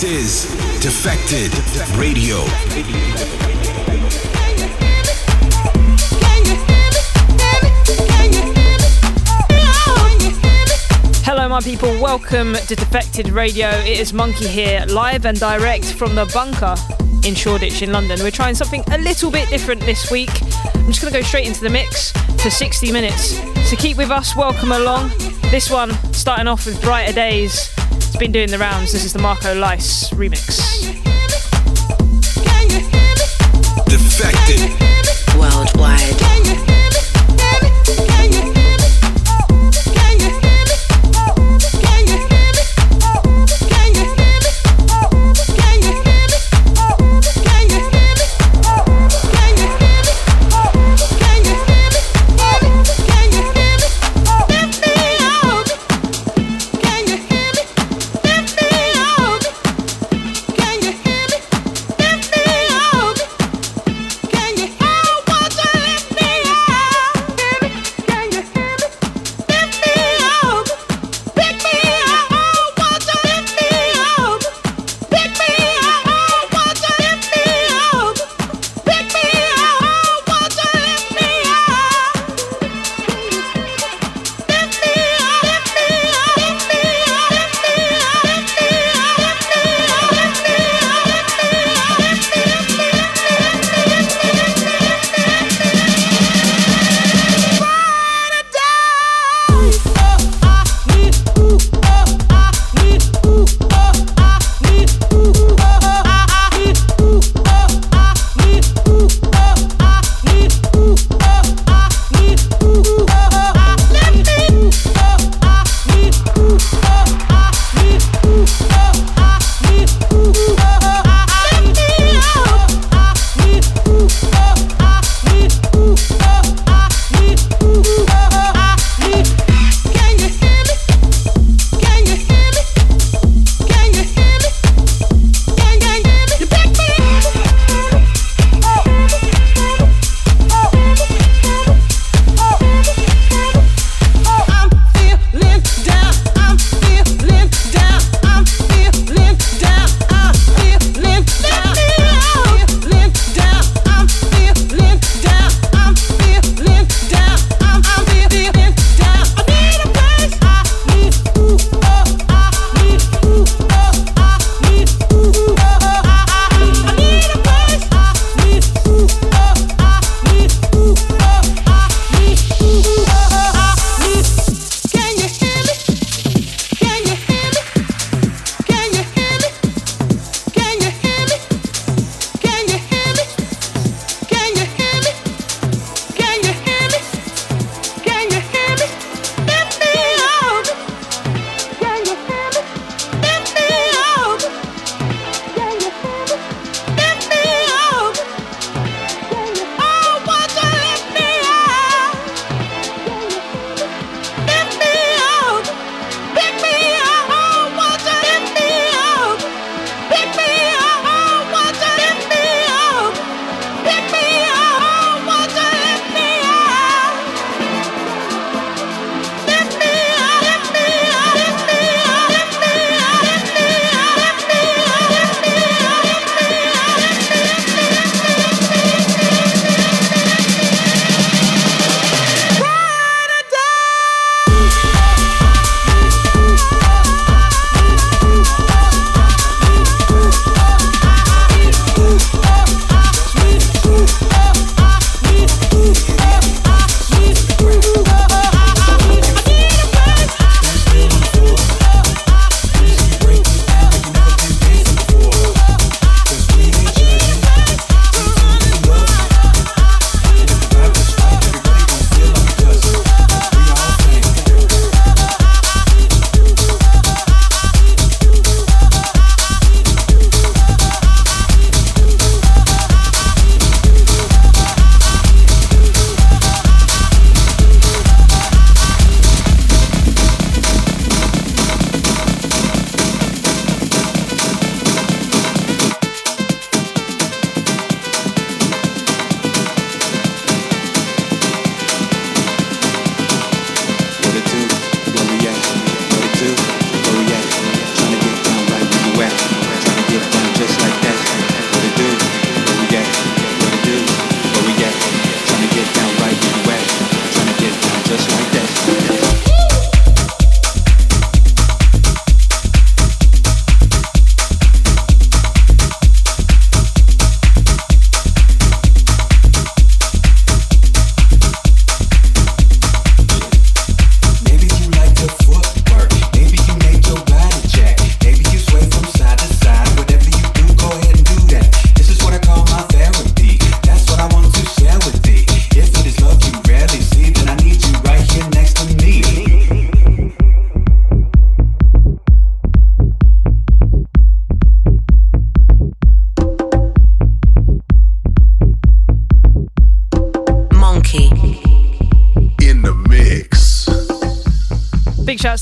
This is Defected Radio. Hello, my people. Welcome to Defected Radio. It is Monki here, live and direct from the bunker in Shoreditch in London. We're trying something a little bit different this week. I'm just going to go straight into the mix for 60 minutes. So keep with us, welcome along. This one starting off with Brighter Days. It's been doing the rounds. This is the Marco Lys remix. Defected. Worldwide.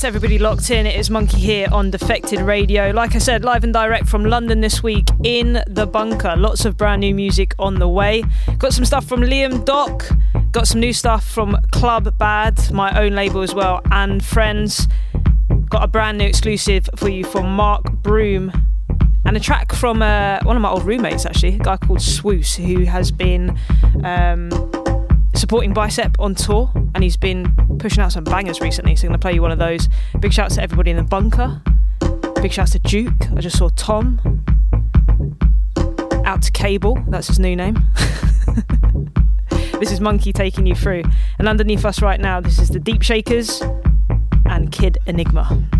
Everybody locked in. It is Monki here on Defected Radio. Like I said, live and direct from London this week in the bunker. Lots of brand new music on the way. Got some stuff from Liam Doc, got some new stuff from Club Bad, my own label as well, and Friends. Got a brand new exclusive for you from Mark Broom. And a track from uh, one of my old roommates, actually, a guy called Swoos, who has been um, supporting Bicep on tour, and he's been pushing out some bangers recently. So I'm going to play you one of those. Big shouts to everybody in the bunker. Big shouts to Duke. I just saw Tom. Out to Cable. That's his new name. this is Monki taking you through. And underneath us right now, this is the Deep Shakers and Kid Enigma.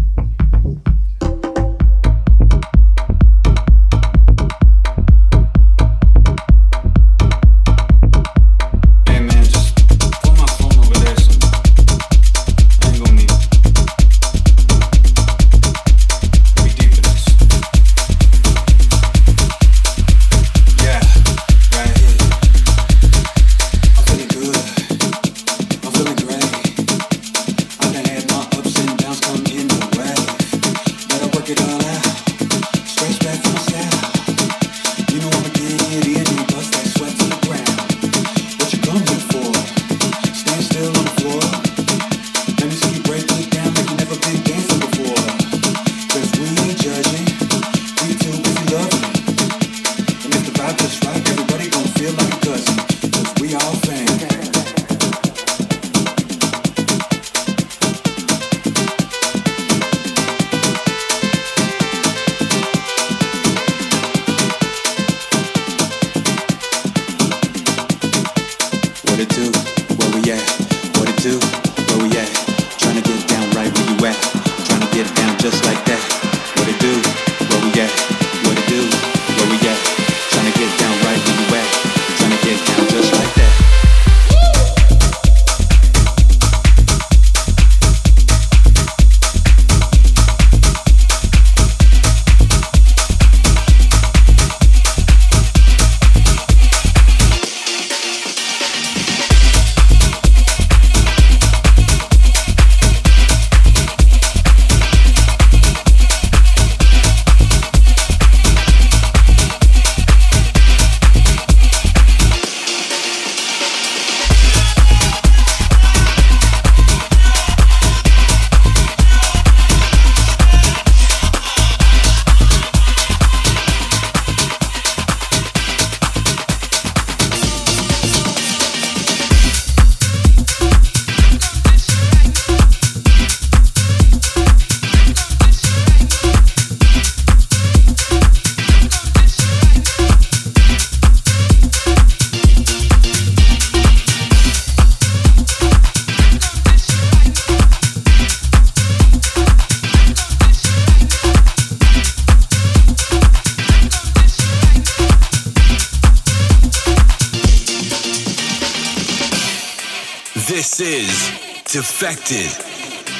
Defected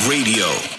Radio.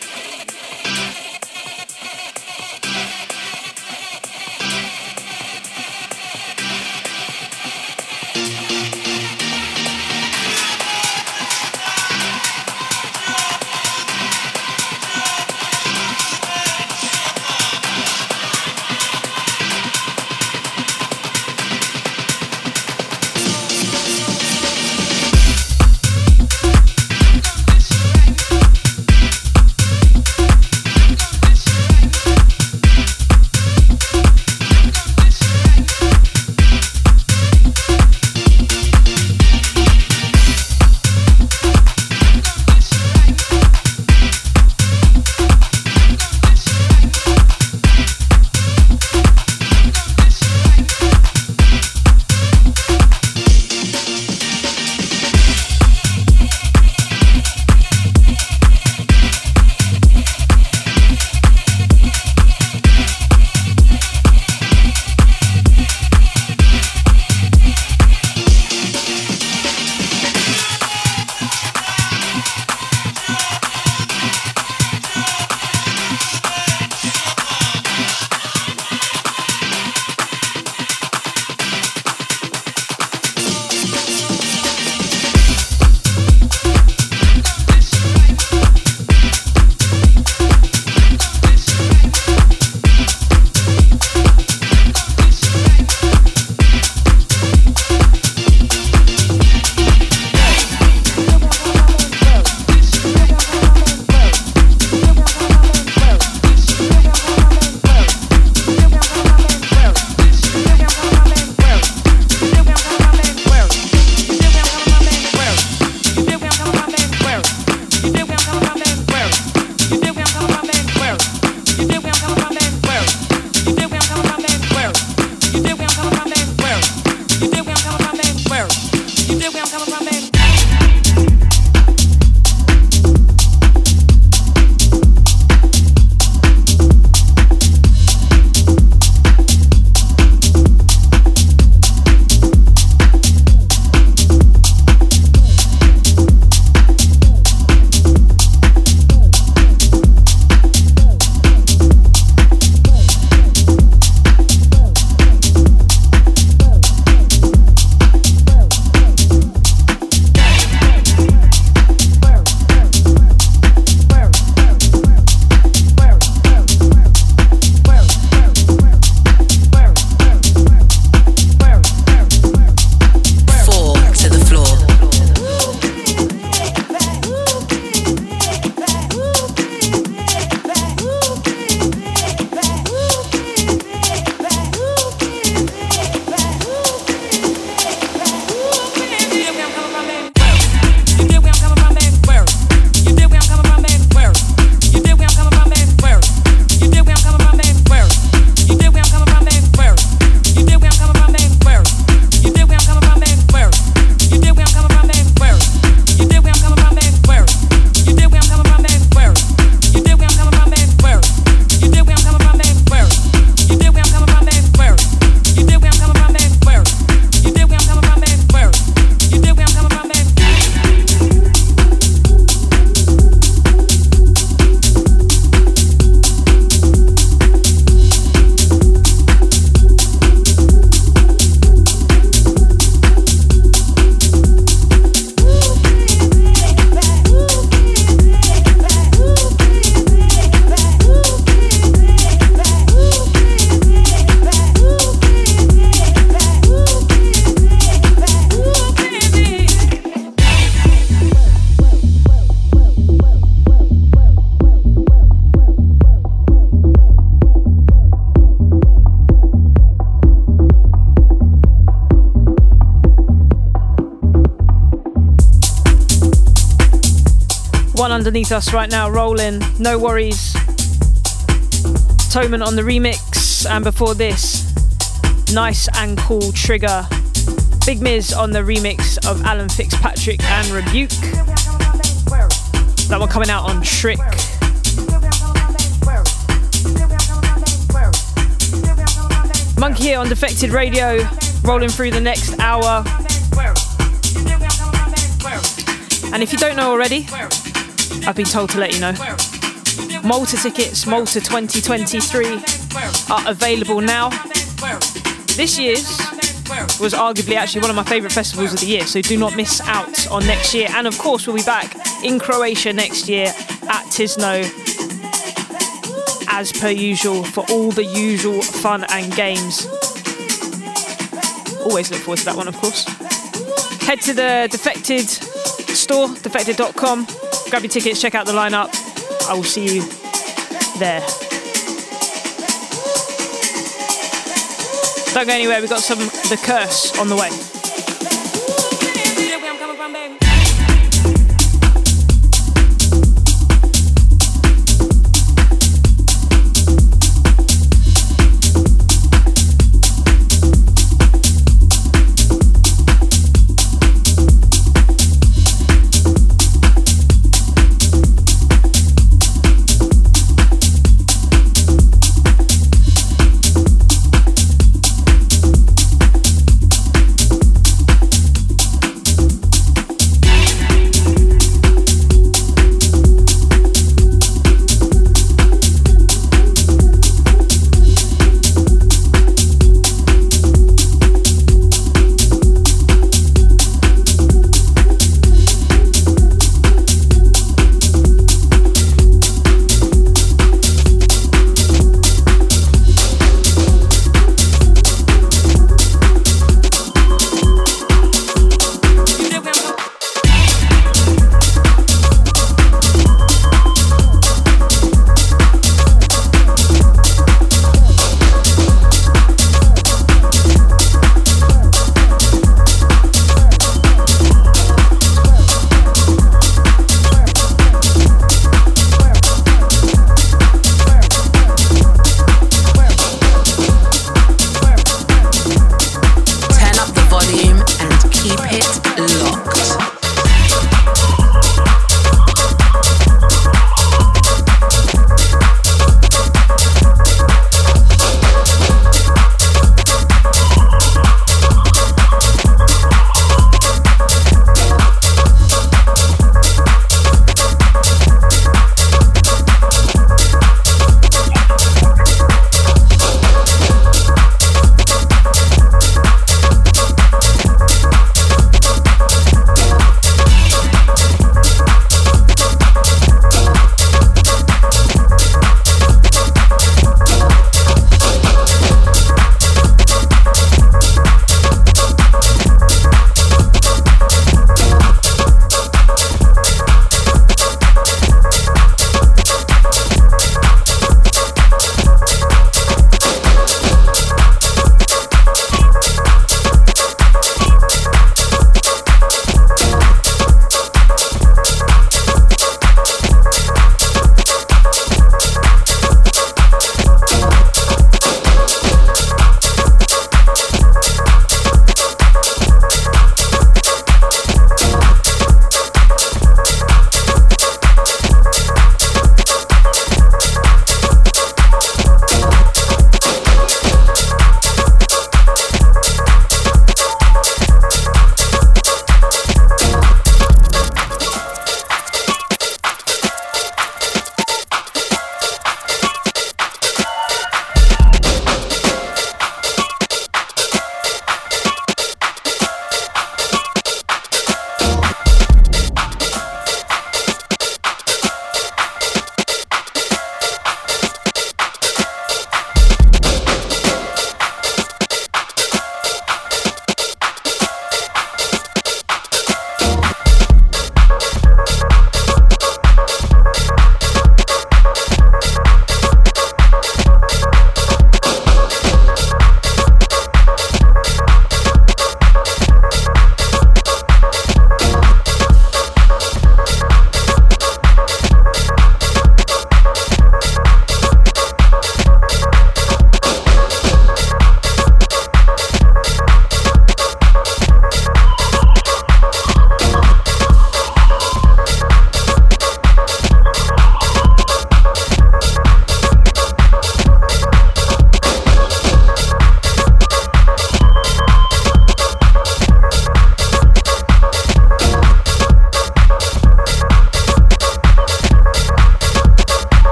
Underneath us right now, rolling. No worries. Toman on the remix, and before this, nice and cool trigger. Big Miz on the remix of Alan Fitzpatrick and Rebuke. That one coming out on Trick. Monki here on Defected Radio, rolling through the next hour. And if you don't know already, I've been told to let you know. Malta tickets, Malta 2023, are available now. This year's was arguably actually one of my favourite festivals of the year, so do not miss out on next year. And of course, we'll be back in Croatia next year at Tisno, as per usual, for all the usual fun and games. Always look forward to that one, of course. Head to the Defected store, defected.com, grab your tickets, check out the lineup. I will see you there. Don't go anywhere, we've got some The Curse on the way.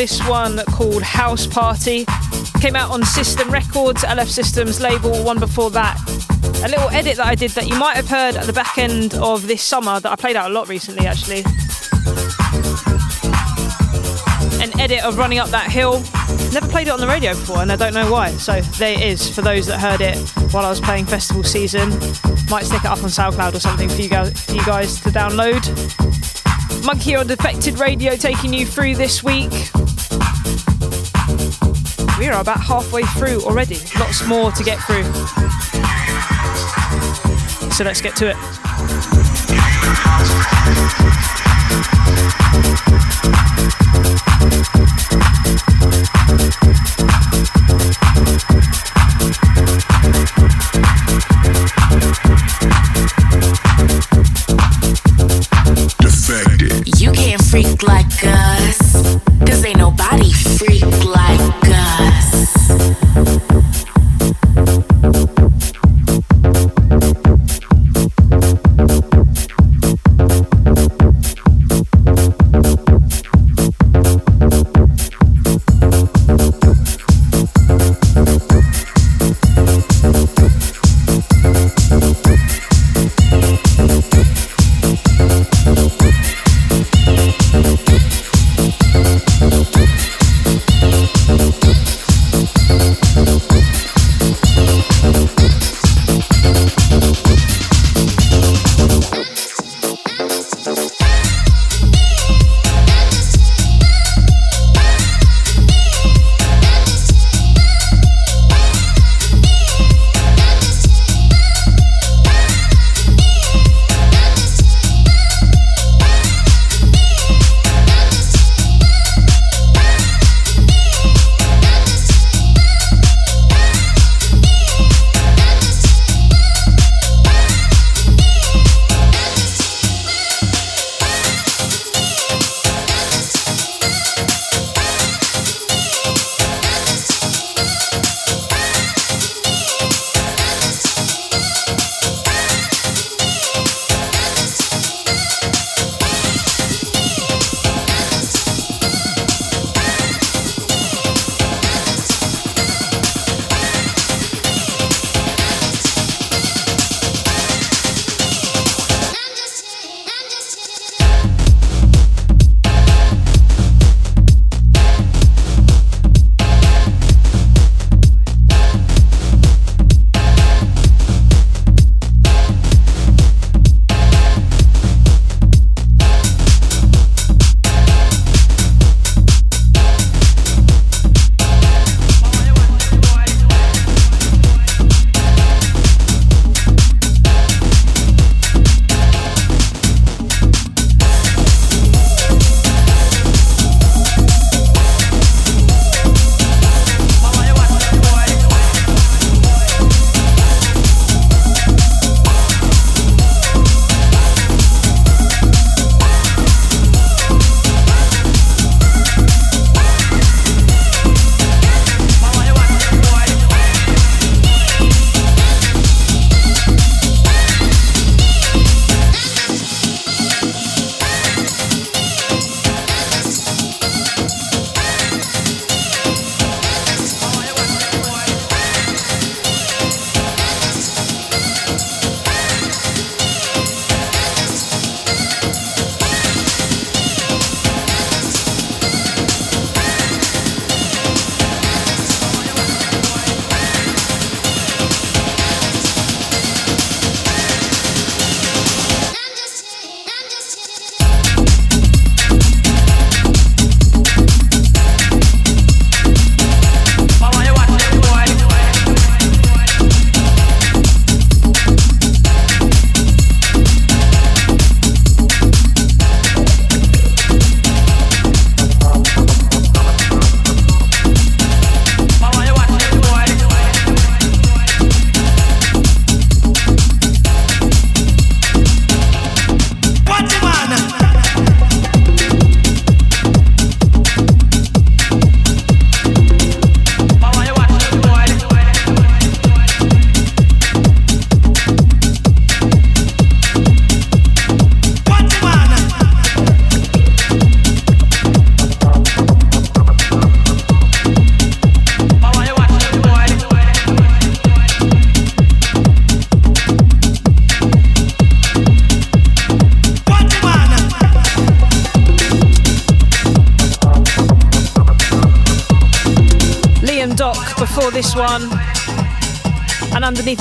this one called House Party. Came out on System Records, LF Systems label, one before that. A little edit that I did that you might have heard at the back end of this summer that I played out a lot recently actually. An edit of Running Up That Hill. Never played it on the radio before and I don't know why, so there it is for those that heard it while I was playing festival season. Might stick it up on SoundCloud or something for you guys, for you guys to download. Monki on Defected Radio taking you through this week we are about halfway through already. Lots more to get through. So let's get to it.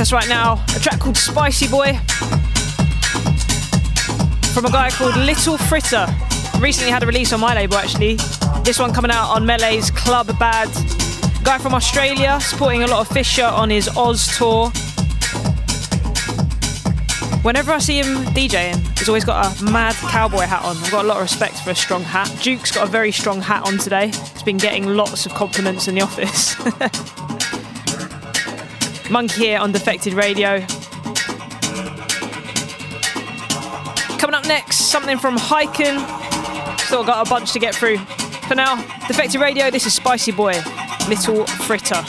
Us right now, a track called Spicy Boy from a guy called Little Fritter. Recently had a release on my label actually. This one coming out on Melee's Club Bad. Guy from Australia, supporting a lot of Fisher on his Oz tour. Whenever I see him DJing, he's always got a mad cowboy hat on. I've got a lot of respect for a strong hat. Duke's got a very strong hat on today. He's been getting lots of compliments in the office. Monki here on Defected Radio. Coming up next, something from Hyken. Still got a bunch to get through. For now, Defected Radio, this is Spicy Boy, Little Fritter.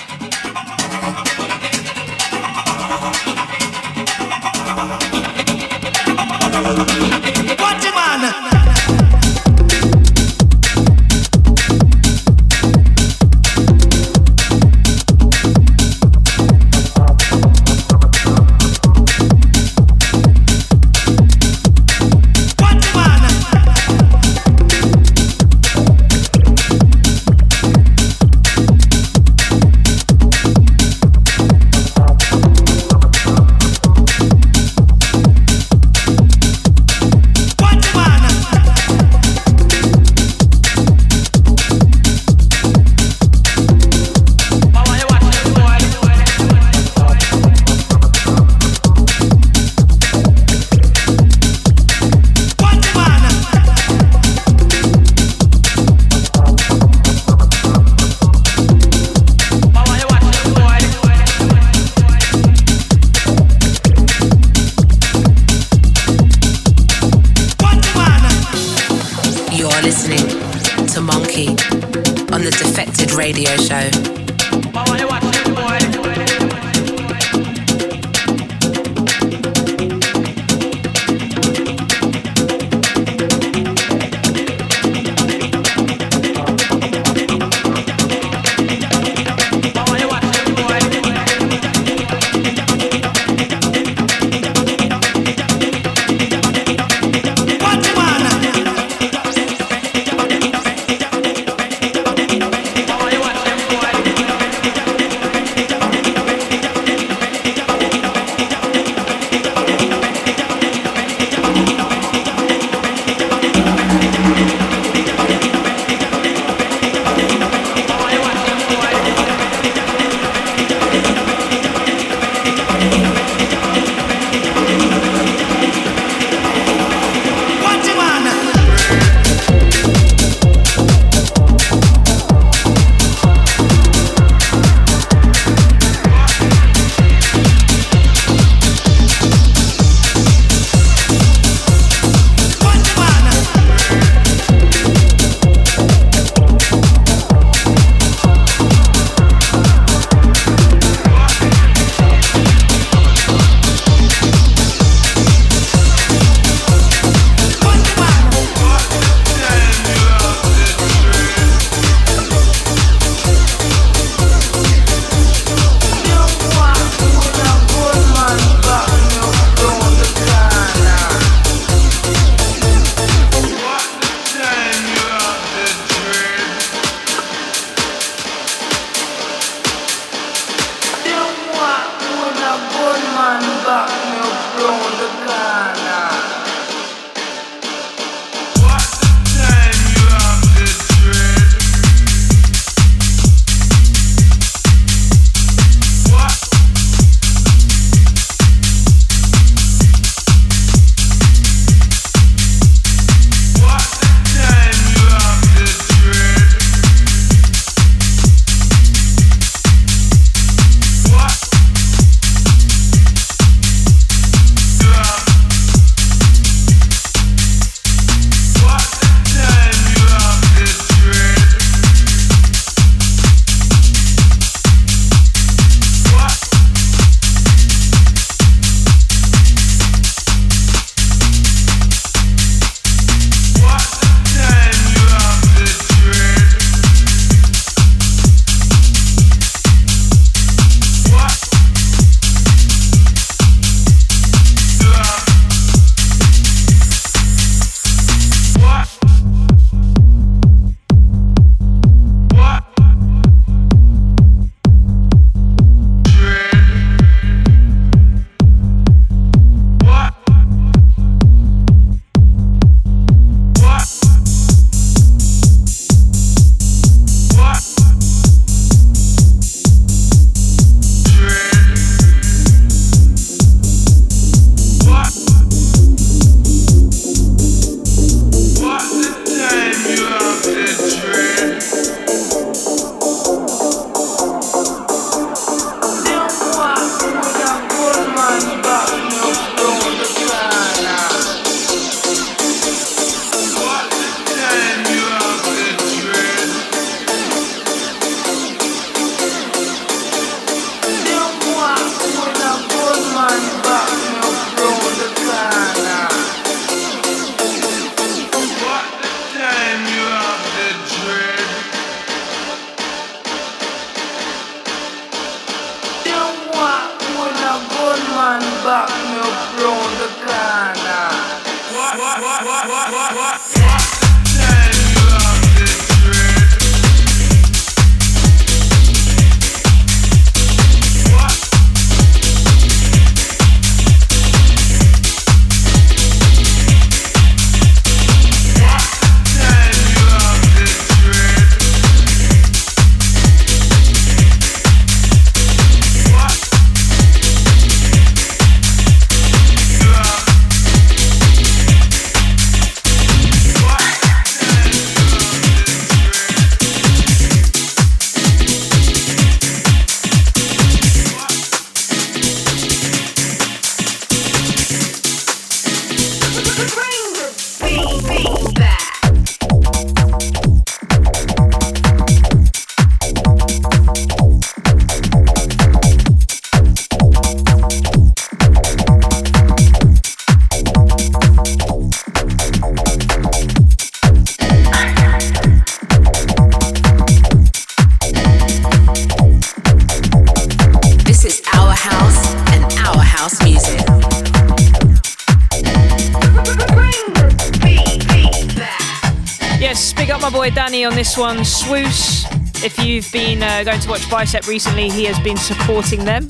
One, Swoos. If you've been uh, going to watch Bicep recently, he has been supporting them.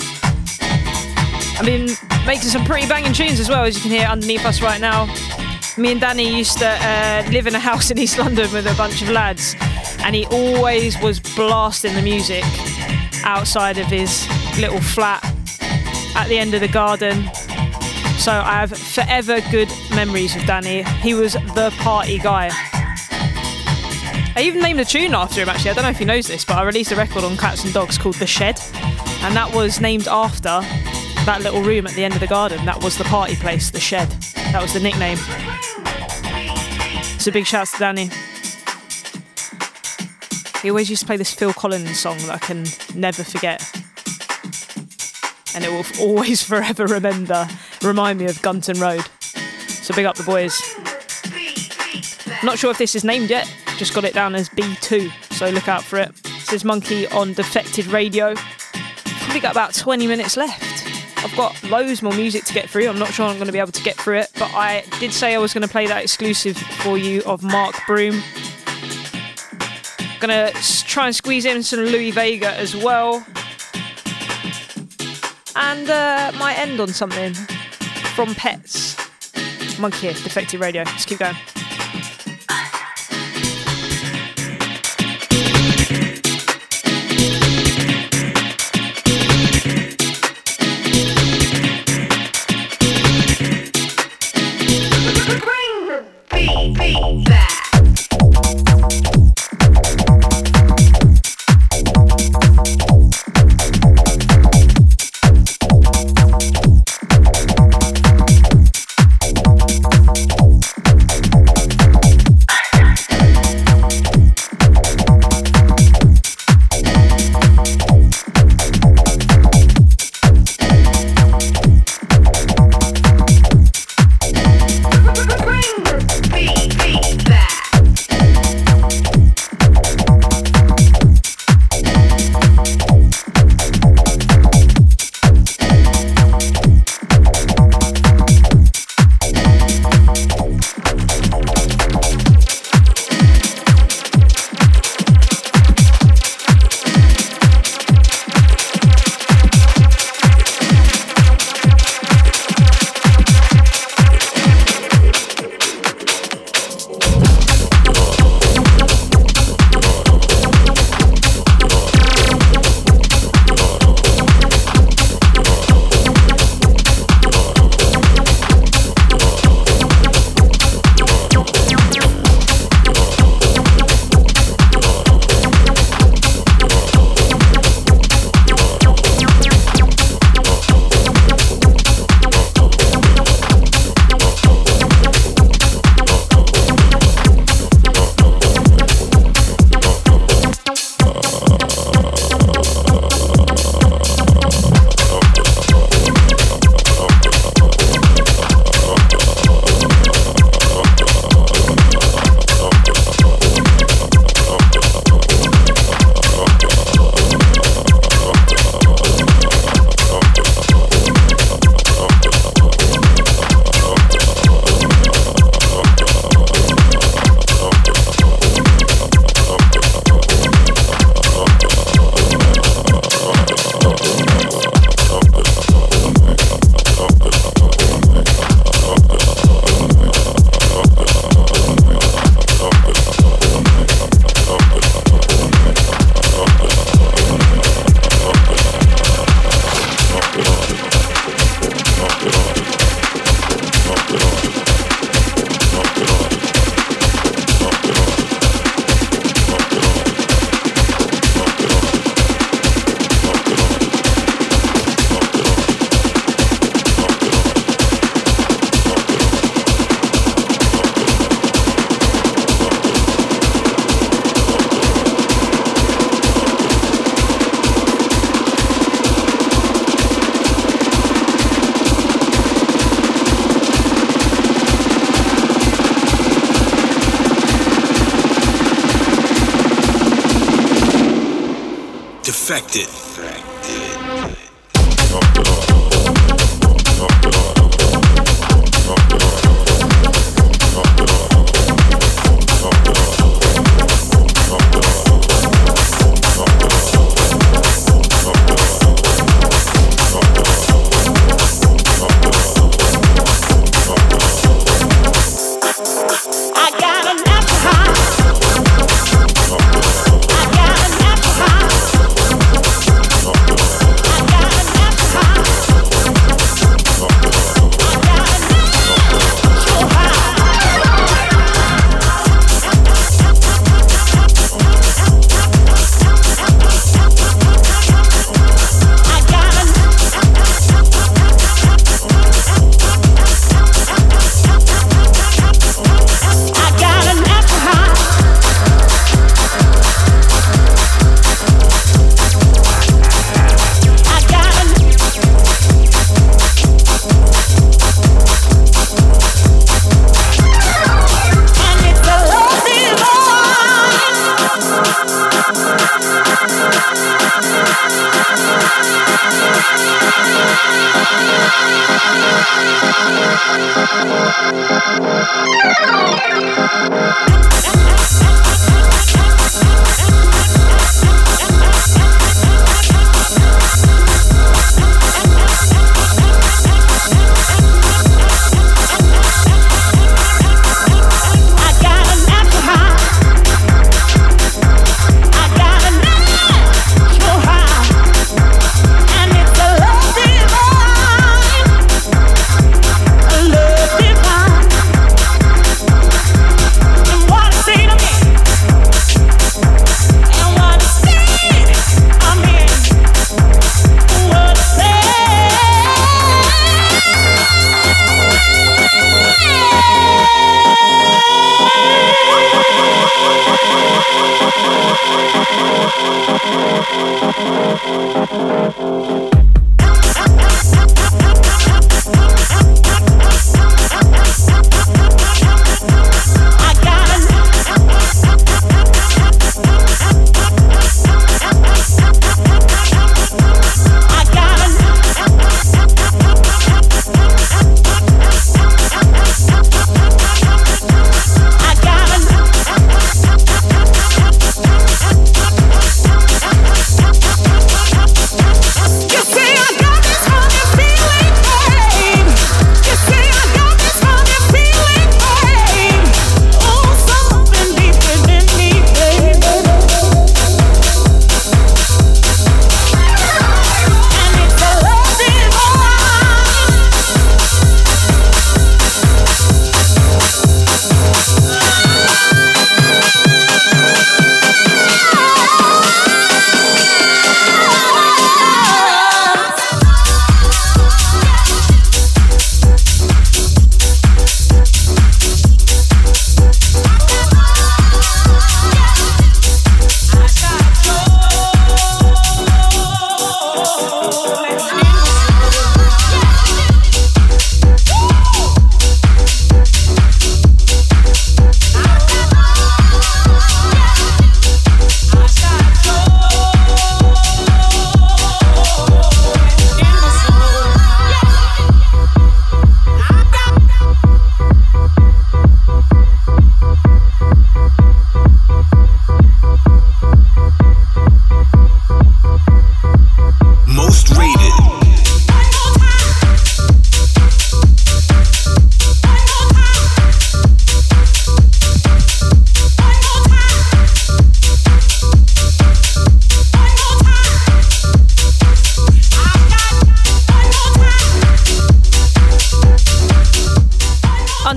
I've been making some pretty banging tunes as well, as you can hear underneath us right now. Me and Danny used to uh, live in a house in East London with a bunch of lads, and he always was blasting the music outside of his little flat at the end of the garden. So I have forever good memories of Danny. He was the party guy. I even named a tune after him actually. I don't know if he knows this, but I released a record on Cats and Dogs called The Shed, and that was named after that little room at the end of the garden. That was the party place, The Shed. That was the nickname. So big shouts to Danny. He always used to play this Phil Collins song that I can never forget. And it will always forever remember, remind me of Gunton Road. So big up the boys. Not sure if this is named yet, just got it down as B2, so look out for it. This is Monki on Defected Radio. Probably got about 20 minutes left. I've got loads more music to get through. I'm not sure I'm going to be able to get through it, but I did say I was going to play that exclusive for you of Mark Broom. Gonna try and squeeze in some Louie Vega as well. And uh, might end on something from Pets. Monki Defected Radio. Let's keep going.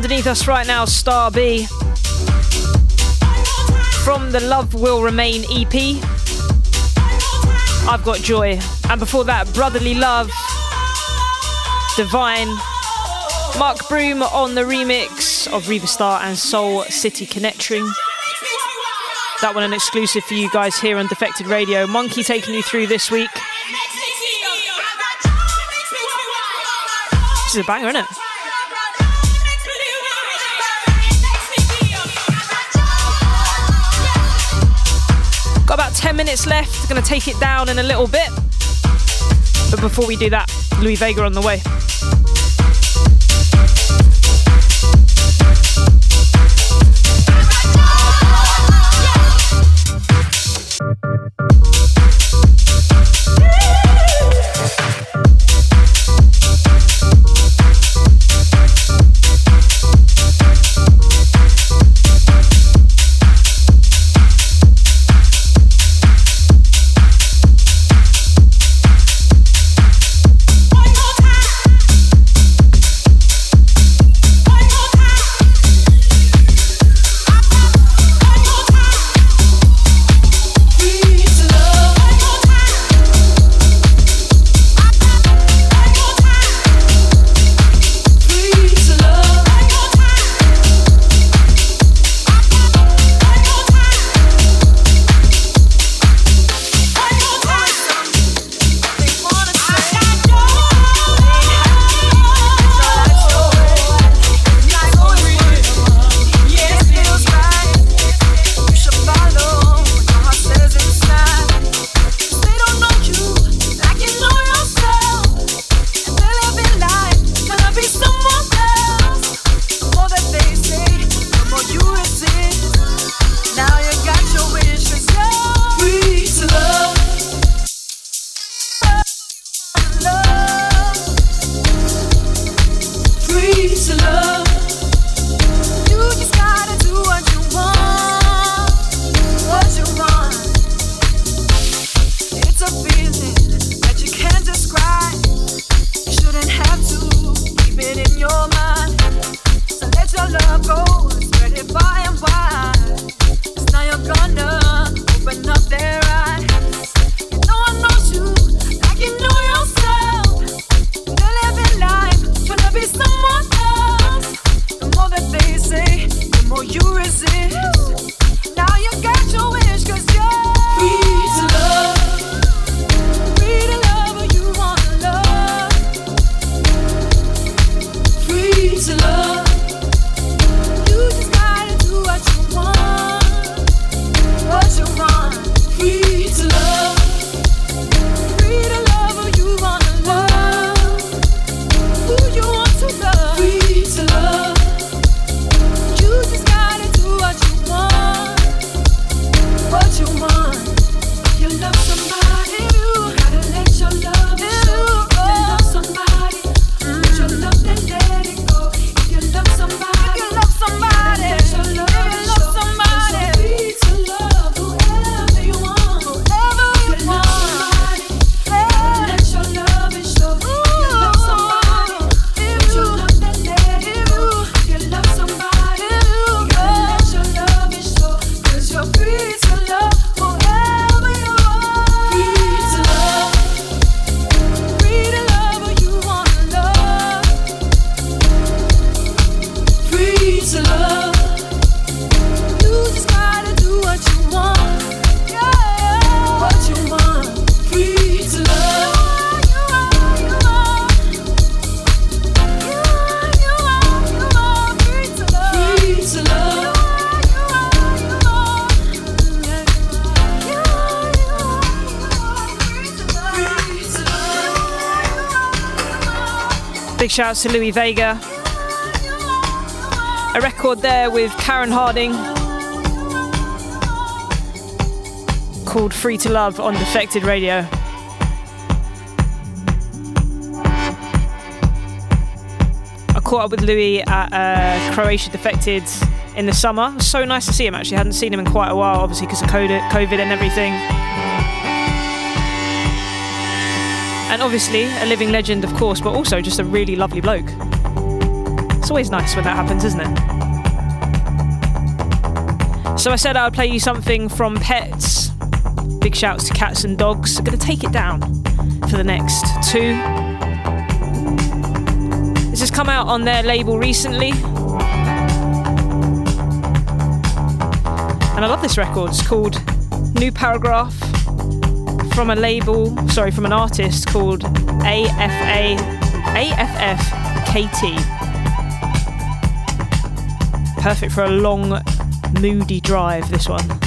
Us right now, Star B. From the Love Will Remain EP, I've got Joy. And before that, Brotherly Love, Divine, Mark Broom on the remix of Riva Starr and Soul City Connection. That one an exclusive for you guys here on Defected Radio. Monki taking you through this week. This is a banger, isn't it? 10 minutes left, gonna take it down in a little bit. But before we do that, Louie Vega on the way. Shouts to Louie Vega. A record there with Karen Harding called Free to Love on Defected Radio. I caught up with Louie at uh, Croatia Defected in the summer. So nice to see him actually. I hadn't seen him in quite a while, obviously, because of COVID and everything. And obviously, a living legend, of course, but also just a really lovely bloke. It's always nice when that happens, isn't it? So I said I would play you something from Pets. Big shouts to cats and dogs. I'm going to take it down for the next two. This has come out on their label recently. And I love this record. It's called New Paragraph from a label, sorry, from an artist called AFA AFFKT. Perfect for a long, moody drive, this one.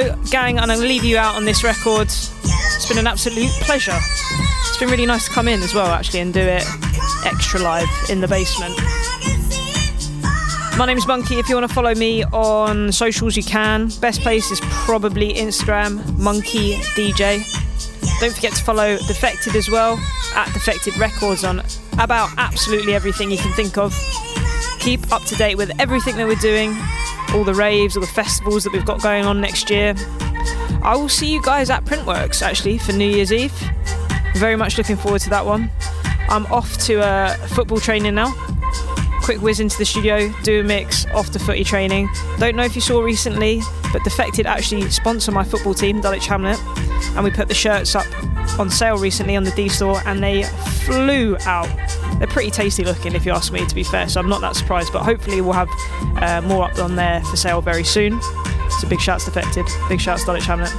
On and leave you out on this record. It's been an absolute pleasure. It's been really nice to come in as well, actually, and do it extra live in the basement. My name's Monki. If you want to follow me on socials, you can. Best place is probably Instagram, Monki DJ. Don't forget to follow Defected as well, at Defected Records on about absolutely everything you can think of. Keep up to date with everything that we're doing, all the raves, all the festivals that we've got going on next year. I will see you guys at Printworks actually for New Year's Eve. Very much looking forward to that one. I'm off to uh, football training now. Quick whiz into the studio, do a mix, off to footy training. Don't know if you saw recently, but Defected actually sponsor my football team, Dulwich Hamlet, and we put the shirts up on sale recently on the D store, and they flew out. They're pretty tasty looking, if you ask me, to be fair. So I'm not that surprised, but hopefully we'll have uh, more up on there for sale very soon. So big shouts Defected, big shouts to Dulwich Hamlet.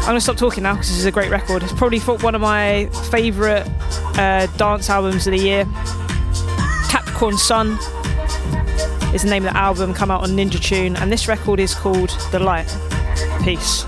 I'm going to stop talking now because this is a great record. It's probably one of my favourite uh, dance albums of the year. Capricorn Sun is the name of the album, come out on Ninja Tune, and this record is called The Light. Peace.